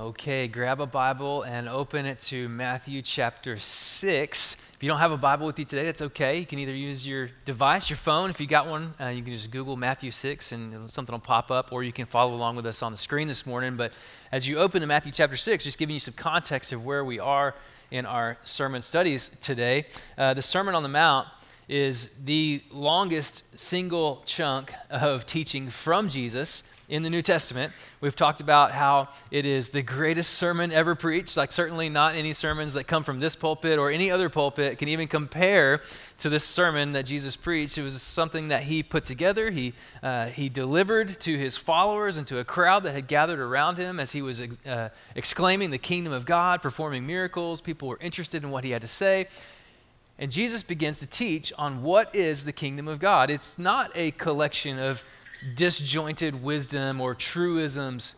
Okay, grab a Bible and open it to Matthew chapter 6. If you don't have a Bible with you today, that's okay. You can either use your device, your phone. If you got one, uh, you can just Google Matthew 6 and something will pop up, or you can follow along with us on the screen this morning. But as you open to Matthew chapter 6, just giving you some context of where we are in our sermon studies today. Uh, the Sermon on the Mount is the longest single chunk of teaching from Jesus in the New Testament. We've talked about how it is the greatest sermon ever preached. Like, certainly not any sermons that come from this pulpit or any other pulpit can even compare to this sermon that Jesus preached. It was something that he put together, he, uh, he delivered to his followers and to a crowd that had gathered around him as he was uh, exclaiming the kingdom of God, performing miracles. People were interested in what he had to say. And Jesus begins to teach on what is the kingdom of God. It's not a collection of disjointed wisdom or truisms.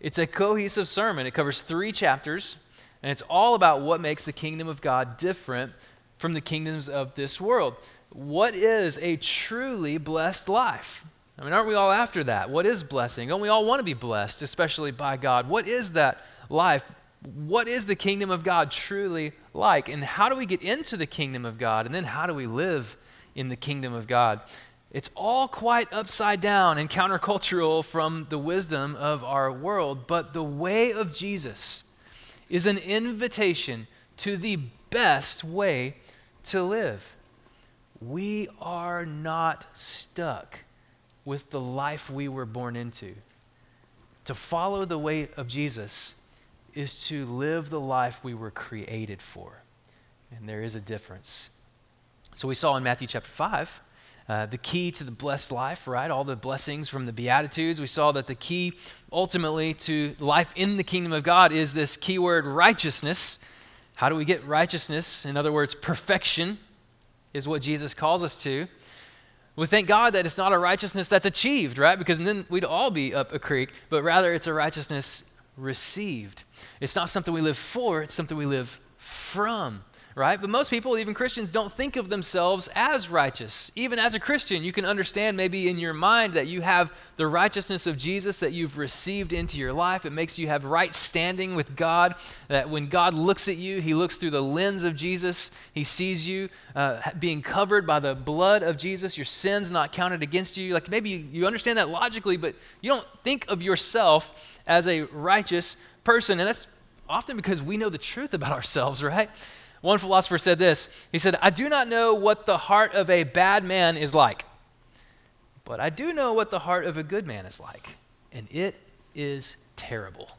It's a cohesive sermon. It covers three chapters, and it's all about what makes the kingdom of God different from the kingdoms of this world. What is a truly blessed life? I mean, aren't we all after that? What is blessing? Don't we all want to be blessed, especially by God? What is that life? What is the kingdom of God truly like? And how do we get into the kingdom of God? And then how do we live in the kingdom of God? It's all quite upside down and countercultural from the wisdom of our world, but the way of Jesus is an invitation to the best way to live. We are not stuck with the life we were born into. To follow the way of Jesus is to live the life we were created for. And there is a difference. So we saw in Matthew chapter 5 uh, the key to the blessed life, right? All the blessings from the Beatitudes. We saw that the key ultimately to life in the kingdom of God is this keyword righteousness. How do we get righteousness? In other words, perfection is what Jesus calls us to. We thank God that it's not a righteousness that's achieved, right? Because then we'd all be up a creek, but rather it's a righteousness received. It's not something we live for, it's something we live from right? But most people, even Christians, don't think of themselves as righteous. Even as a Christian, you can understand maybe in your mind that you have the righteousness of Jesus that you've received into your life. It makes you have right standing with God. That when God looks at you, He looks through the lens of Jesus. He sees you uh, being covered by the blood of Jesus, your sins not counted against you. Like maybe you, you understand that logically, but you don't think of yourself as a righteous person. And that's often because we know the truth about ourselves, right? One philosopher said this He said, I do not know what the heart of a bad man is like, but I do know what the heart of a good man is like, and it is terrible.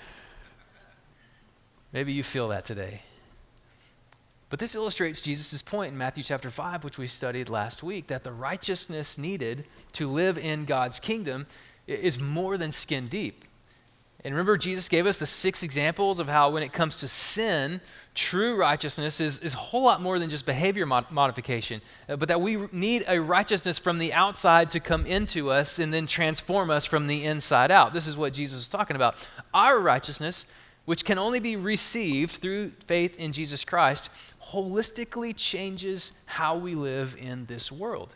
Maybe you feel that today. But this illustrates Jesus' point in Matthew chapter 5, which we studied last week, that the righteousness needed to live in God's kingdom is more than skin deep. And remember, Jesus gave us the six examples of how, when it comes to sin, true righteousness is, is a whole lot more than just behavior mod- modification, uh, but that we need a righteousness from the outside to come into us and then transform us from the inside out. This is what Jesus is talking about. Our righteousness, which can only be received through faith in Jesus Christ, holistically changes how we live in this world.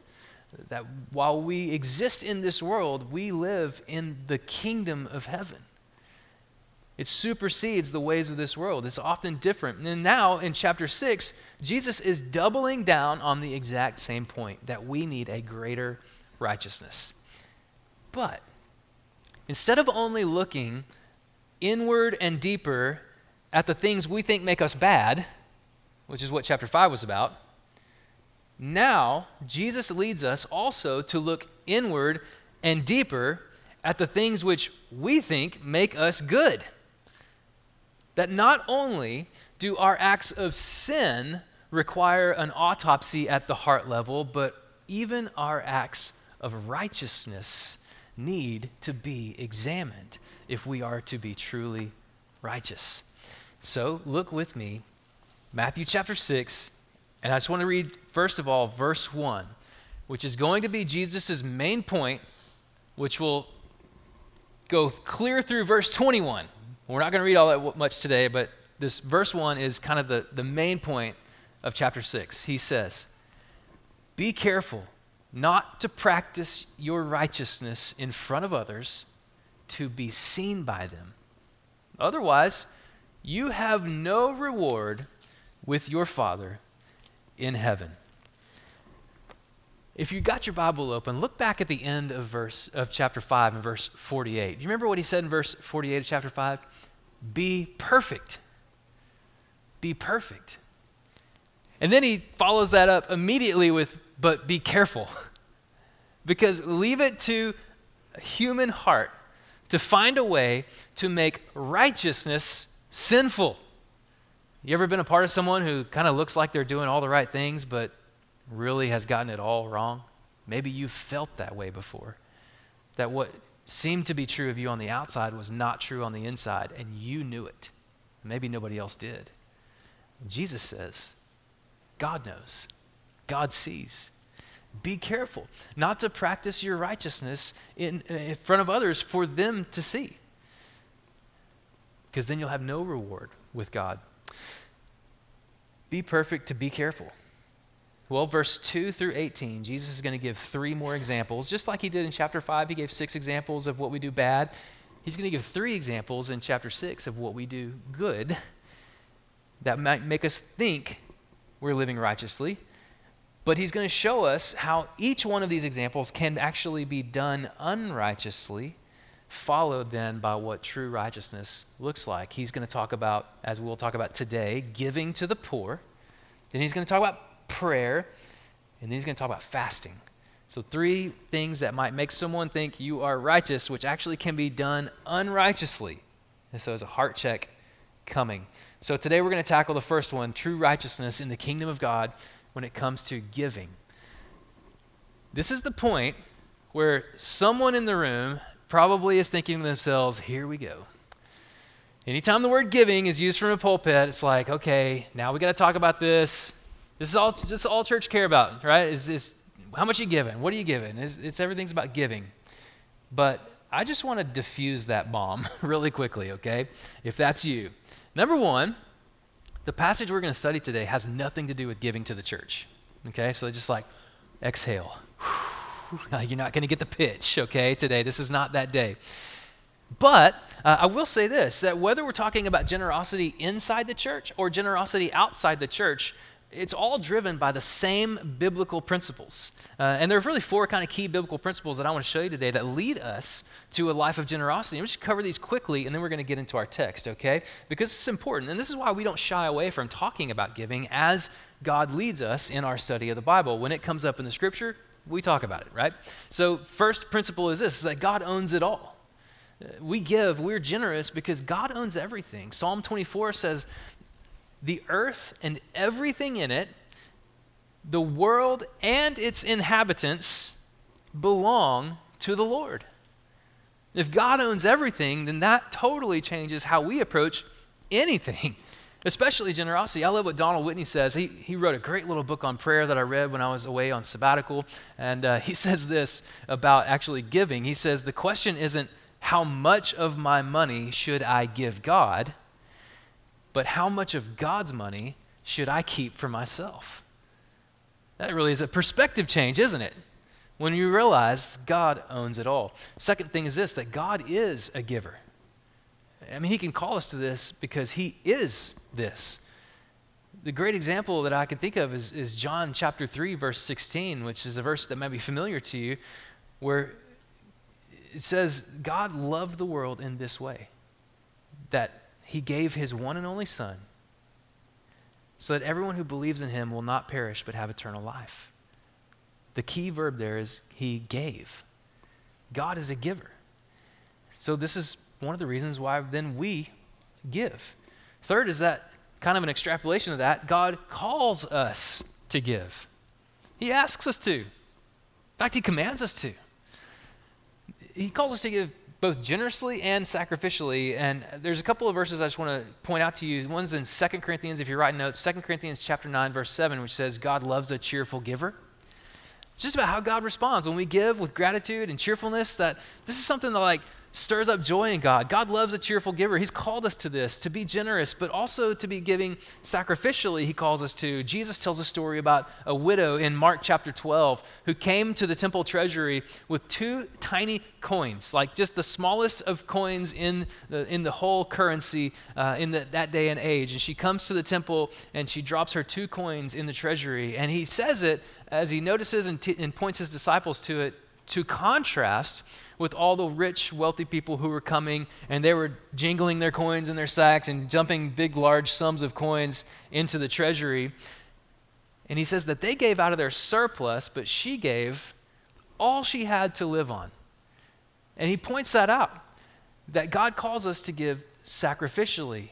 That while we exist in this world, we live in the kingdom of heaven. It supersedes the ways of this world. It's often different. And now in chapter 6, Jesus is doubling down on the exact same point that we need a greater righteousness. But instead of only looking inward and deeper at the things we think make us bad, which is what chapter 5 was about, now Jesus leads us also to look inward and deeper at the things which we think make us good that not only do our acts of sin require an autopsy at the heart level, but even our acts of righteousness need to be examined if we are to be truly righteous. So look with me, Matthew chapter 6, and I just want to read, first of all, verse 1, which is going to be Jesus' main point, which will go clear through verse 21. We're not going to read all that much today, but this verse 1 is kind of the, the main point of chapter 6. He says, Be careful not to practice your righteousness in front of others to be seen by them. Otherwise, you have no reward with your Father in heaven. If you got your Bible open, look back at the end of verse of chapter 5 and verse 48. Do You remember what he said in verse 48 of chapter 5? Be perfect. Be perfect. And then he follows that up immediately with, but be careful. because leave it to a human heart to find a way to make righteousness sinful. You ever been a part of someone who kind of looks like they're doing all the right things, but really has gotten it all wrong? Maybe you've felt that way before. That what seemed to be true of you on the outside was not true on the inside, and you knew it. Maybe nobody else did. Jesus says, God knows, God sees. Be careful not to practice your righteousness in, eh, in front of others for them to see, because then you'll have no reward with God. Be perfect to be careful. Well, verse 2 through 18, Jesus is going to give three more examples. Just like he did in chapter 5, he gave six examples of what we do bad. He's going to give three examples in chapter 6 of what we do good that might make us think we're living righteously. But he's going to show us how each one of these examples can actually be done unrighteously, followed then by what true righteousness looks like. He's going to talk about, as we'll talk about today, giving to the poor. Then he's going to talk about prayer, and then he's going to talk about fasting. So, three things that might make someone think you are righteous, which actually can be done unrighteously. And so, as a heart check coming. So, today we're going to tackle the first one true righteousness in the kingdom of God when it comes to giving. This is the point where someone in the room probably is thinking to themselves, here we go. Anytime the word giving is used from a pulpit, it's like, okay, now we got to talk about this. This is all, this is all church care about, right? Is, is how much you giving? What are you giving? It's, it's everything's about giving. But I just want to diffuse that bomb really quickly, okay? If that's you. Number one, the passage we're going to study today has nothing to do with giving to the church, okay? So just like exhale. You're not going to get the pitch, okay, today. This is not that day. But uh, I will say this that whether we're talking about generosity inside the church or generosity outside the church, it's all driven by the same biblical principles. Uh, and there are really four kind of key biblical principles that I want to show you today that lead us to a life of generosity. I'm just cover these quickly, and then we're going to get into our text, okay? Because it's important. And this is why we don't shy away from talking about giving as God leads us in our study of the Bible. When it comes up in the scripture, we talk about it, right? So, first principle is this is that God owns it all. Uh, we give, we're generous because God owns everything. Psalm 24 says, the earth and everything in it, the world and its inhabitants belong to the Lord. If God owns everything, then that totally changes how we approach anything, especially generosity. I love what Donald Whitney says. He, he wrote a great little book on prayer that I read when I was away on sabbatical. And uh, he says this about actually giving. He says, The question isn't how much of my money should I give God? But how much of God's money should I keep for myself? That really is a perspective change, isn't it? When you realize God owns it all. Second thing is this that God is a giver. I mean, He can call us to this because He is this. The great example that I can think of is, is John chapter 3, verse 16, which is a verse that might be familiar to you, where it says, God loved the world in this way that he gave his one and only Son so that everyone who believes in him will not perish but have eternal life. The key verb there is he gave. God is a giver. So, this is one of the reasons why then we give. Third is that kind of an extrapolation of that God calls us to give, He asks us to. In fact, He commands us to. He calls us to give both generously and sacrificially. And there's a couple of verses I just want to point out to you. One's in 2 Corinthians, if you're writing notes, 2 Corinthians chapter 9, verse 7, which says, God loves a cheerful giver. It's just about how God responds. When we give with gratitude and cheerfulness, that this is something that like stirs up joy in God. God loves a cheerful giver. He's called us to this, to be generous, but also to be giving sacrificially, He calls us to. Jesus tells a story about a widow in Mark chapter 12 who came to the temple treasury with two tiny coins, like just the smallest of coins in the, in the whole currency uh, in the, that day and age. And she comes to the temple and she drops her two coins in the treasury. And He says it as He notices and, t- and points His disciples to it to contrast with all the rich, wealthy people who were coming and they were jingling their coins in their sacks and dumping big, large sums of coins into the treasury. And he says that they gave out of their surplus, but she gave all she had to live on. And he points that out that God calls us to give sacrificially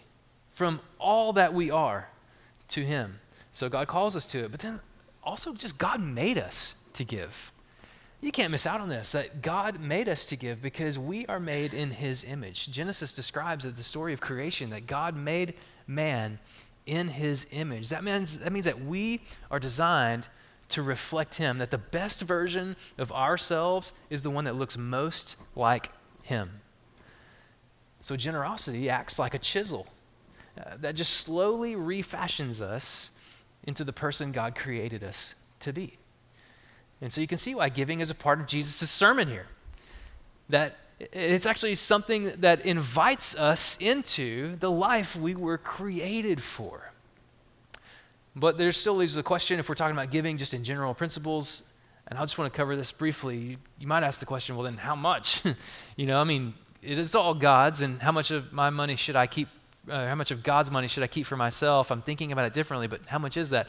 from all that we are to him. So God calls us to it, but then also just God made us to give. You can't miss out on this that God made us to give because we are made in his image. Genesis describes that the story of creation that God made man in his image. That means, that means that we are designed to reflect him, that the best version of ourselves is the one that looks most like him. So generosity acts like a chisel uh, that just slowly refashions us into the person God created us to be. And so you can see why giving is a part of Jesus' sermon here. That it's actually something that invites us into the life we were created for. But there still leaves the question if we're talking about giving just in general principles, and I just want to cover this briefly. You, you might ask the question, well, then how much? you know, I mean, it is all God's, and how much of my money should I keep? Uh, how much of God's money should I keep for myself? I'm thinking about it differently, but how much is that?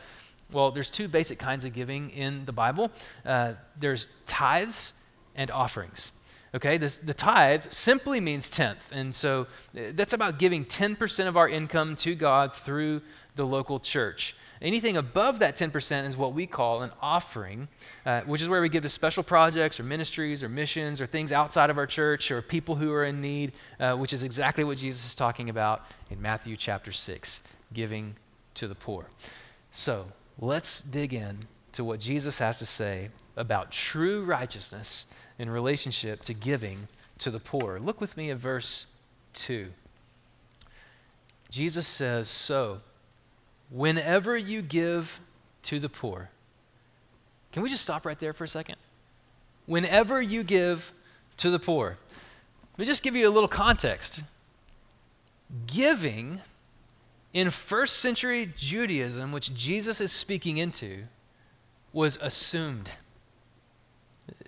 Well, there's two basic kinds of giving in the Bible uh, there's tithes and offerings. Okay, this, the tithe simply means tenth. And so uh, that's about giving 10% of our income to God through the local church. Anything above that 10% is what we call an offering, uh, which is where we give to special projects or ministries or missions or things outside of our church or people who are in need, uh, which is exactly what Jesus is talking about in Matthew chapter 6, giving to the poor. So, let's dig in to what Jesus has to say about true righteousness in relationship to giving to the poor. Look with me at verse 2. Jesus says, So, whenever you give to the poor, can we just stop right there for a second? Whenever you give to the poor, let me just give you a little context. Giving in first century Judaism, which Jesus is speaking into, was assumed.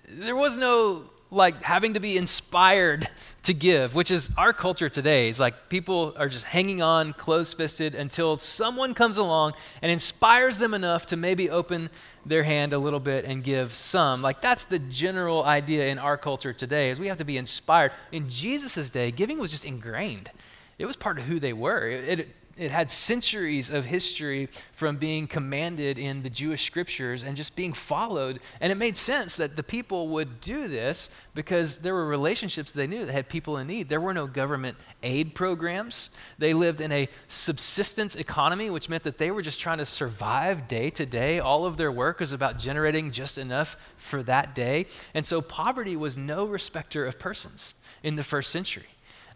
There was no like having to be inspired to give, which is our culture today. It's like people are just hanging on close fisted until someone comes along and inspires them enough to maybe open their hand a little bit and give some. Like that's the general idea in our culture today is we have to be inspired. In Jesus' day, giving was just ingrained. It was part of who they were. It, it it had centuries of history from being commanded in the Jewish scriptures and just being followed. And it made sense that the people would do this because there were relationships they knew that had people in need. There were no government aid programs. They lived in a subsistence economy, which meant that they were just trying to survive day to day. All of their work was about generating just enough for that day. And so poverty was no respecter of persons in the first century.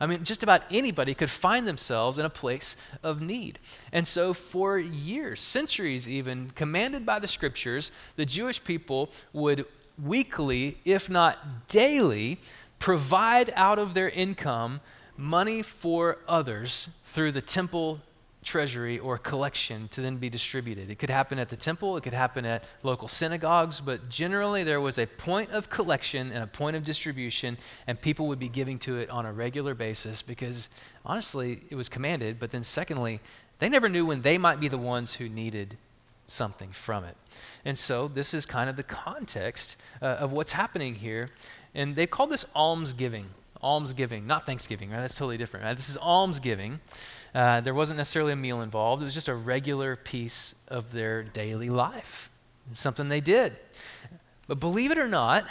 I mean, just about anybody could find themselves in a place of need. And so, for years, centuries even, commanded by the scriptures, the Jewish people would weekly, if not daily, provide out of their income money for others through the temple treasury or collection to then be distributed. It could happen at the temple, it could happen at local synagogues, but generally there was a point of collection and a point of distribution, and people would be giving to it on a regular basis because honestly, it was commanded. But then, secondly, they never knew when they might be the ones who needed something from it. And so, this is kind of the context uh, of what's happening here. And they call this almsgiving. Almsgiving, not Thanksgiving, right? That's totally different. Right? This is almsgiving. Uh, there wasn't necessarily a meal involved, it was just a regular piece of their daily life, something they did. But believe it or not,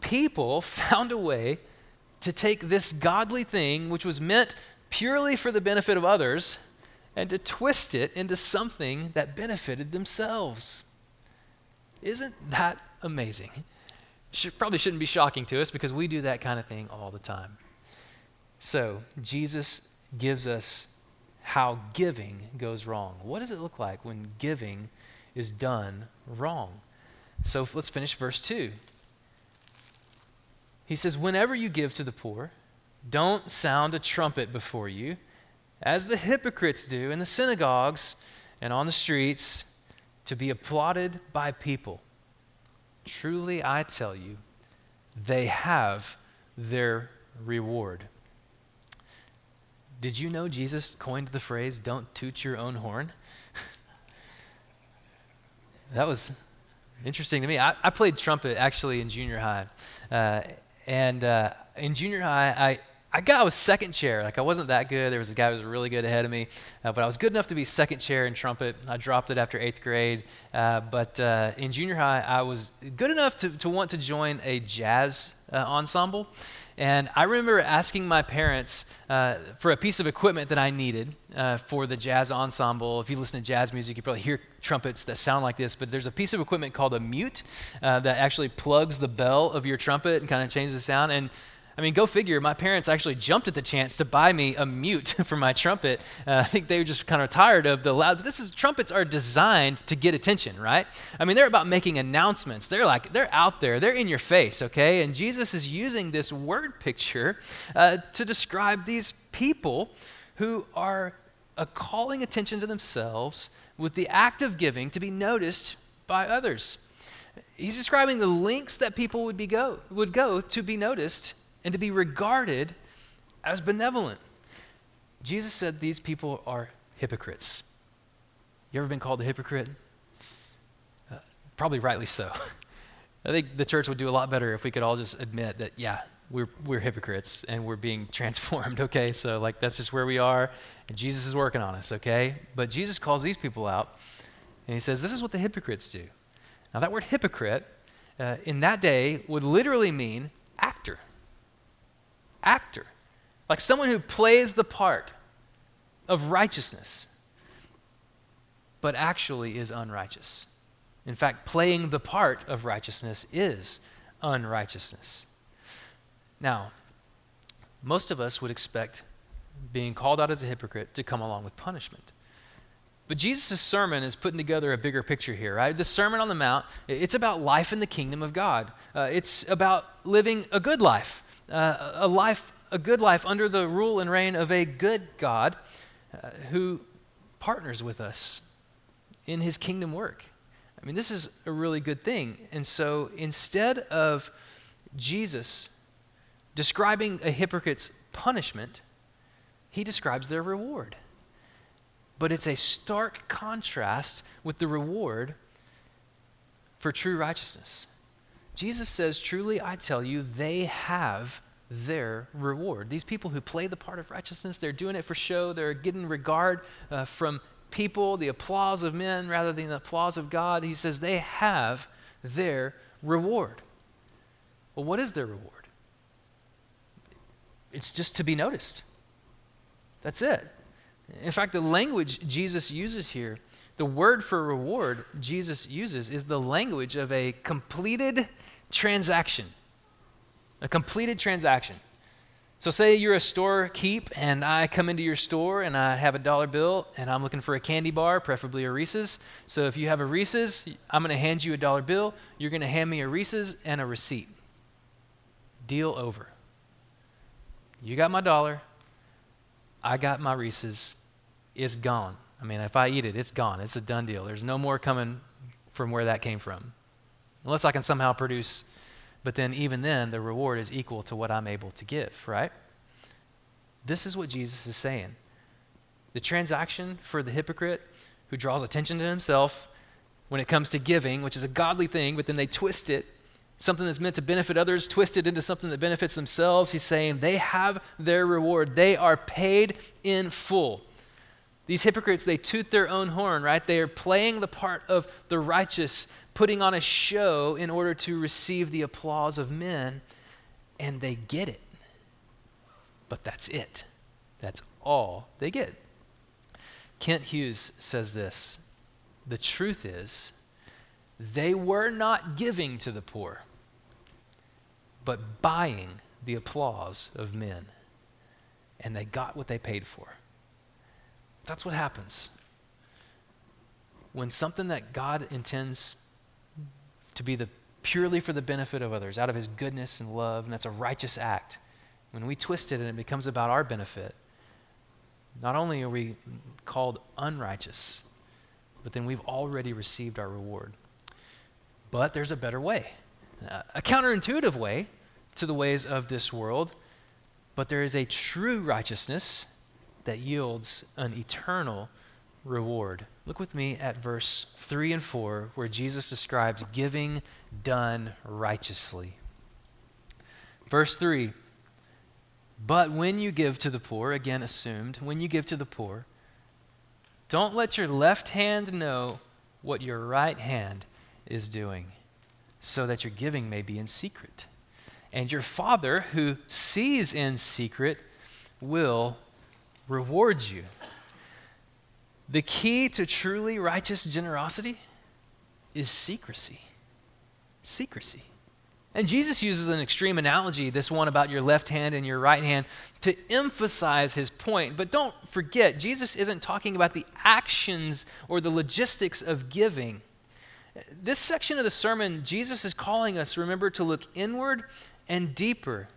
people found a way to take this godly thing, which was meant purely for the benefit of others, and to twist it into something that benefited themselves. Isn't that amazing? should, probably shouldn't be shocking to us because we do that kind of thing all the time. So, Jesus gives us how giving goes wrong. What does it look like when giving is done wrong? So, let's finish verse 2. He says, Whenever you give to the poor, don't sound a trumpet before you, as the hypocrites do in the synagogues and on the streets, to be applauded by people. Truly, I tell you, they have their reward. Did you know Jesus coined the phrase, don't toot your own horn? that was interesting to me. I, I, played trumpet actually in junior high. Uh, and uh, in junior high, I, I got I was second chair. Like I wasn't that good. There was a guy who was really good ahead of me, uh, but I was good enough to be second chair in trumpet. I dropped it after eighth grade. Uh, but uh, in junior high, I was good enough to, to want to join a jazz uh, ensemble. And I remember asking my parents uh, for a piece of equipment that I needed uh, for the jazz ensemble. If you listen to jazz music, you probably hear trumpets that sound like this, but there's a piece of equipment called a mute that actually plugs the bell of your trumpet and kind of changes the sound. And I mean, go figure. My parents actually jumped at the chance to buy me a mute for my trumpet. Uh, I think they were just kind of tired of the loud. This is trumpets are designed to get attention, right? I mean, they're about making announcements. They're like they're out there. They're in your face, okay? And Jesus is using this word picture uh, to describe these people who are uh, calling attention to themselves with the act of giving to be noticed by others. He's describing the links that people would be go would go to be noticed and to be regarded as benevolent. Jesus said these people are hypocrites. You ever been called a hypocrite? Uh, probably rightly so. I think the church would do a lot better if we could all just admit that, yeah, we're, we're hypocrites and we're being transformed, okay? So, like, that's just where we are, and Jesus is working on us, okay? But Jesus calls these people out, and he says, This is what the hypocrites do. Now, that word hypocrite uh, in that day would literally mean actor, like someone who plays the part of righteousness, but actually is unrighteous. In fact, playing the part of righteousness is unrighteousness. Now, most of us would expect being called out as a hypocrite to come along with punishment. But Jesus' sermon is putting together a bigger picture here, right? The Sermon on the Mount, it's about life in the kingdom of God. Uh, it's about living a good life, uh, a life, a good life under the rule and reign of a good God uh, who partners with us in his kingdom work. I mean, this is a really good thing. And so instead of Jesus describing a hypocrite's punishment, he describes their reward. But it's a stark contrast with the reward for true righteousness. Jesus says, Truly, I tell you, they have their reward. These people who play the part of righteousness, they're doing it for show, they're getting regard uh, from people, the applause of men rather than the applause of God. He says they have their reward. Well, what is their reward? It's just to be noticed. That's it. In fact, the language Jesus uses here the word for reward Jesus uses is the language of a completed transaction. A completed transaction. So, say you're a store keep, and I come into your store and I have a dollar bill, and I'm looking for a candy bar, preferably a Reese's. So, if you have a Reese's, I'm going to hand you a dollar bill. You're going to hand me a Reese's and a receipt. Deal over. You got my dollar, I got my Reese's. It's gone. I mean, if I eat it, it's gone. It's a done deal. There's no more coming from where that came from. Unless I can somehow produce, but then even then, the reward is equal to what I'm able to give, right? This is what Jesus is saying. The transaction for the hypocrite who draws attention to himself when it comes to giving, which is a godly thing, but then they twist it, something that's meant to benefit others, twist it into something that benefits themselves. He's saying they have their reward, they are paid in full. These hypocrites, they toot their own horn, right? They are playing the part of the righteous, putting on a show in order to receive the applause of men, and they get it. But that's it. That's all they get. Kent Hughes says this The truth is, they were not giving to the poor, but buying the applause of men. And they got what they paid for. That's what happens. When something that God intends to be the purely for the benefit of others, out of his goodness and love, and that's a righteous act. When we twist it and it becomes about our benefit, not only are we called unrighteous, but then we've already received our reward. But there's a better way, a counterintuitive way to the ways of this world, but there is a true righteousness that yields an eternal reward. Look with me at verse 3 and 4, where Jesus describes giving done righteously. Verse 3 But when you give to the poor, again assumed, when you give to the poor, don't let your left hand know what your right hand is doing, so that your giving may be in secret. And your Father, who sees in secret, will reward you. The key to truly righteous generosity is secrecy. Secrecy. And Jesus uses an extreme analogy, this one about your left hand and your right hand, to emphasize his point. But don't forget, Jesus isn't talking about the actions or the logistics of giving. This section of the sermon, Jesus is calling us, remember, to look inward and deeper.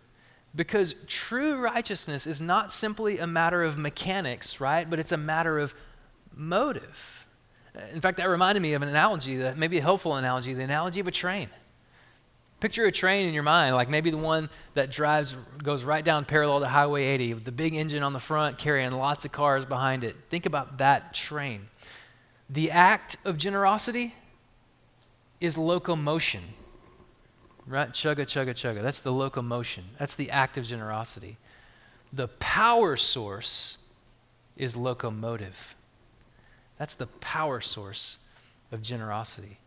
Because true righteousness is not simply a matter of mechanics, right? But it's a matter of motive. In fact, that reminded me of an analogy, that maybe a helpful analogy, the analogy of a train. Picture a train in your mind, like maybe the one that drives, goes right down parallel to Highway 80 with the big engine on the front carrying lots of cars behind it. Think about that train. The act of generosity is locomotion, right? Chugga, chugga, chugga. That's the locomotion. That's the act of generosity. The power source is locomotive. That's the power source of generosity.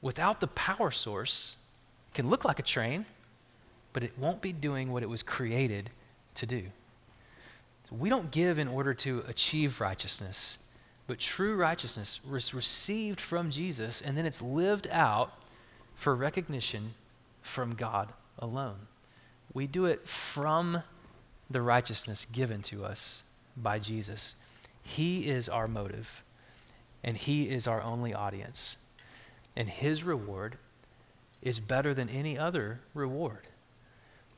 Without the power source, it can look like a train, but it won't be doing what it was created to do. So we don't give in order to achieve righteousness, but true righteousness is received from Jesus and then it's lived out for recognition from God alone. We do it from the righteousness given to us by Jesus. He is our motive, and He is our only audience. And His reward is better than any other reward.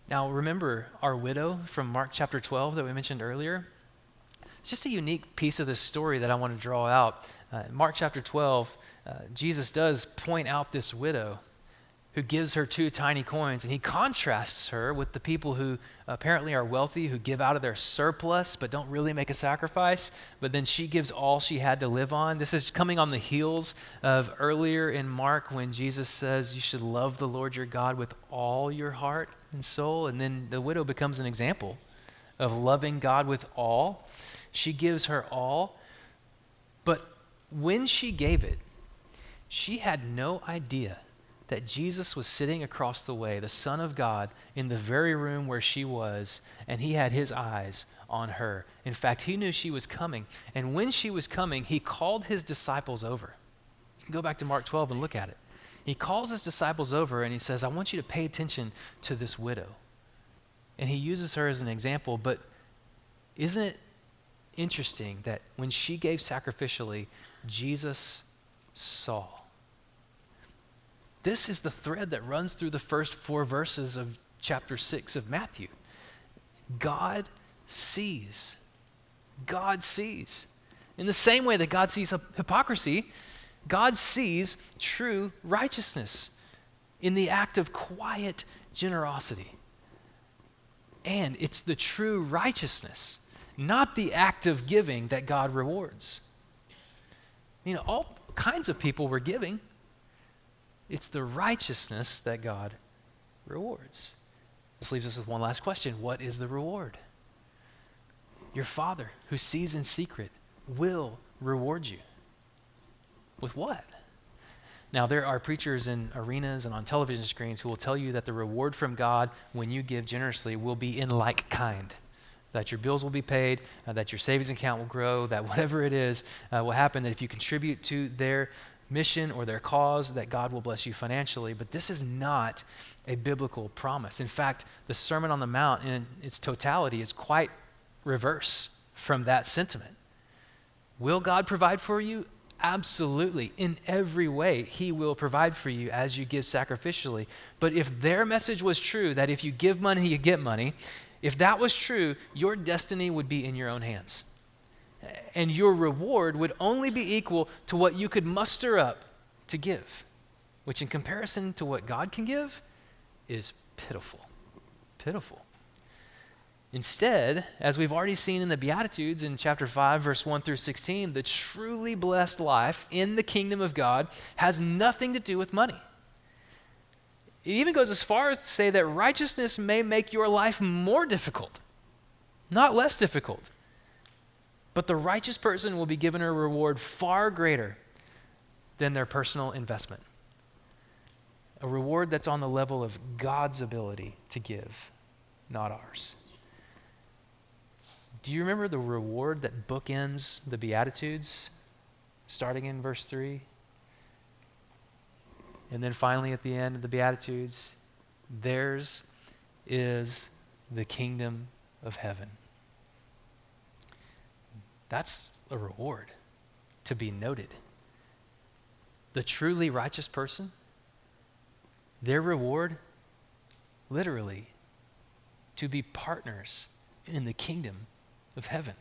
Now, remember our widow from Mark chapter 12 that we mentioned earlier? It's just a unique piece of this story that I want to draw out. Uh, Mark chapter 12, uh, Jesus does point out this widow who gives her two tiny coins. And he contrasts her with the people who apparently are wealthy, who give out of their surplus but don't really make a sacrifice. But then she gives all she had to live on. This is coming on the heels of earlier in Mark when Jesus says you should love the Lord your God with all your heart and soul. And then the widow becomes an example of loving God with all. She gives her all. But when she gave it, she had no idea that Jesus was sitting across the way, the Son of God, in the very room where she was, and he had his eyes on her. In fact, he knew she was coming. And when she was coming, he called his disciples over. You can go back to Mark 12 and look at it. He calls his disciples over and he says, I want you to pay attention to this widow. And he uses her as an example, but isn't it interesting that when she gave sacrificially, Jesus saw? This is the thread that runs through the first four verses of chapter 6 of Matthew. God sees. God sees. In the same way that God sees hypocrisy, God sees true righteousness in the act of quiet generosity. And it's the true righteousness, not the act of giving, that God rewards. You know, all kinds of people were giving. It's the righteousness that God rewards. This leaves us with one last question What is the reward? Your Father, who sees in secret, will reward you. With what? Now, there are preachers in arenas and on television screens who will tell you that the reward from God when you give generously will be in like kind. That your bills will be paid, uh, that your savings account will grow, that whatever it is uh, will happen, that if you contribute to their mission or their cause, that God will bless you financially. But this is not a biblical promise. In fact, the Sermon on the Mount in its totality is quite reverse from that sentiment. Will God provide for you? Absolutely. In every way, He will provide for you as you give sacrificially. But if their message was true, that if you give money, you get money, if that was true, your destiny would be in your own hands and your reward would only be equal to what you could muster up to give, which, in comparison to what God can give, is pitiful. Pitiful. Instead, as we've already seen in the Beatitudes in chapter 5, verse 1 through 16, the truly blessed life in the kingdom of God has nothing to do with money. It even goes as far as to say that righteousness may make your life more difficult, not less difficult. But the righteous person will be given a reward far greater than their personal investment. A reward that's on the level of God's ability to give, not ours. Do you remember the reward that bookends the Beatitudes, starting in verse 3? And then finally at the end of the Beatitudes, theirs is the kingdom of heaven. That's a reward to be noted. The truly righteous person, their reward, literally, to be partners in the kingdom of heaven.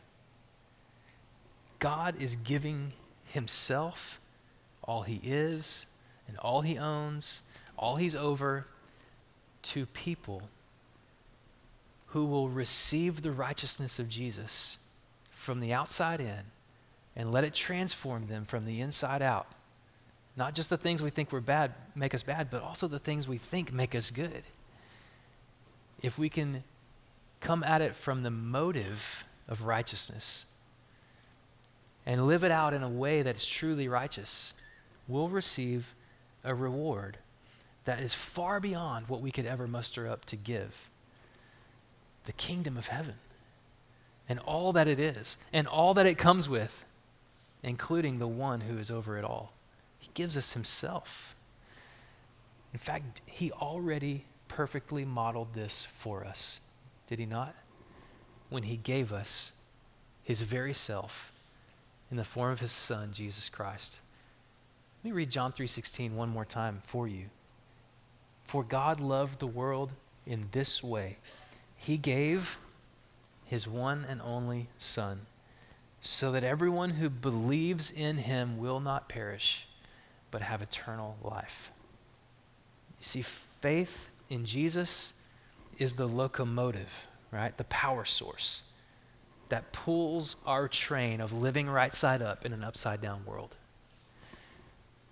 God is giving himself, all he is, and all he owns, all he's over, to people who will receive the righteousness of Jesus from the outside in and let it transform them from the inside out. Not just the things we think we're bad make us bad, but also the things we think make us good. If we can come at it from the motive of righteousness and live it out in a way that's truly righteous, we'll receive a reward that is far beyond what we could ever muster up to give the kingdom of heaven and all that it is and all that it comes with, including the one who is over it all. He gives us himself. In fact, he already perfectly modeled this for us, did he not? When he gave us his very self in the form of his son Jesus Christ. Let me read John 3:16 one more time for you. For God loved the world in this way. He gave his one and only Son, so that everyone who believes in him will not perish, but have eternal life. You see, faith in Jesus is the locomotive, right? The power source that pulls our train of living right side up in an upside down world.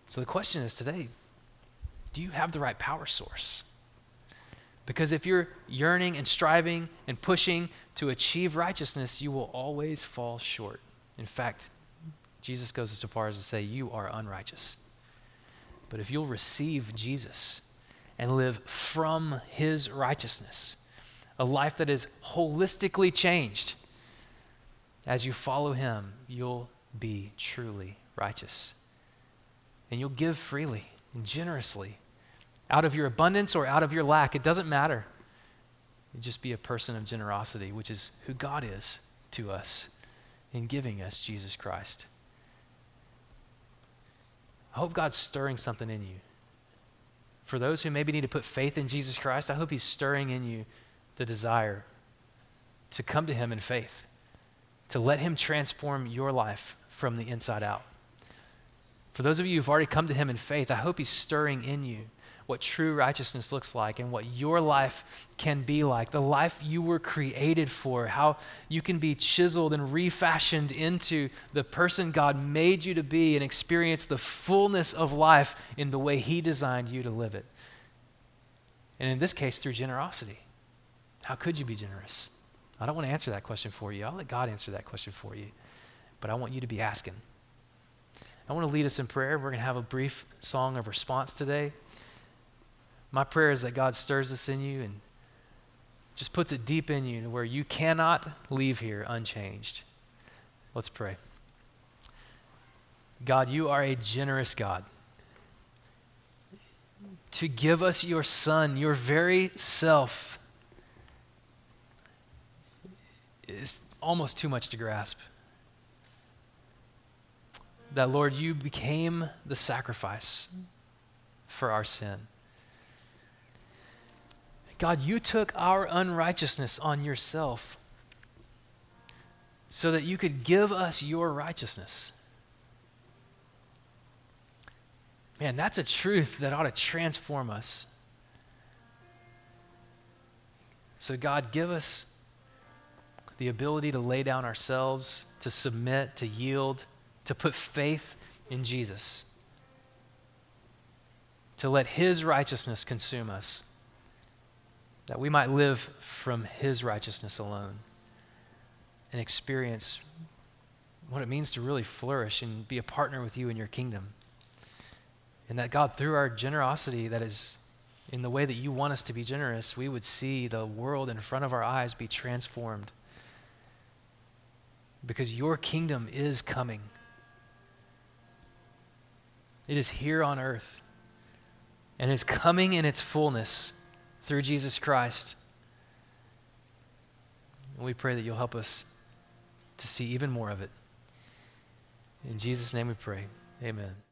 So the question is today do you have the right power source? Because if you're yearning and striving and pushing to achieve righteousness, you will always fall short. In fact, Jesus goes as far as to say, You are unrighteous. But if you'll receive Jesus and live from his righteousness, a life that is holistically changed, as you follow him, you'll be truly righteous. And you'll give freely and generously out of your abundance or out of your lack, it doesn't matter. You just be a person of generosity, which is who God is to us in giving us Jesus Christ. I hope God's stirring something in you. For those who maybe need to put faith in Jesus Christ, I hope He's stirring in you the desire to come to Him in faith, to let Him transform your life from the inside out. For those of you who've already come to Him in faith, I hope He's stirring in you what true righteousness looks like and what your life can be like, the life you were created for, how you can be chiseled and refashioned into the person God made you to be and experience the fullness of life in the way He designed you to live it. And in this case, through generosity. How could you be generous? I don't want to answer that question for you. I'll let God answer that question for you. But I want you to be asking. I want to lead us in prayer. We're going to have a brief song of response today. My prayer is that God stirs this in you and just puts it deep in you to where you cannot leave here unchanged. Let's pray. God, you are a generous God. To give us your Son, your very self, is almost too much to grasp. That, Lord, you became the sacrifice for our sin. God, you took our unrighteousness on yourself so that you could give us your righteousness. Man, that's a truth that ought to transform us. So, God, give us the ability to lay down ourselves, to submit, to yield, to put faith in Jesus, to let His righteousness consume us, that we might live from His righteousness alone and experience what it means to really flourish and be a partner with you in your kingdom. And that God, through our generosity, that is in the way that you want us to be generous, we would see the world in front of our eyes be transformed. Because your kingdom is coming, it is here on earth and is coming in its fullness through Jesus Christ. And we pray that you'll help us to see even more of it. In Jesus' name we pray. Amen.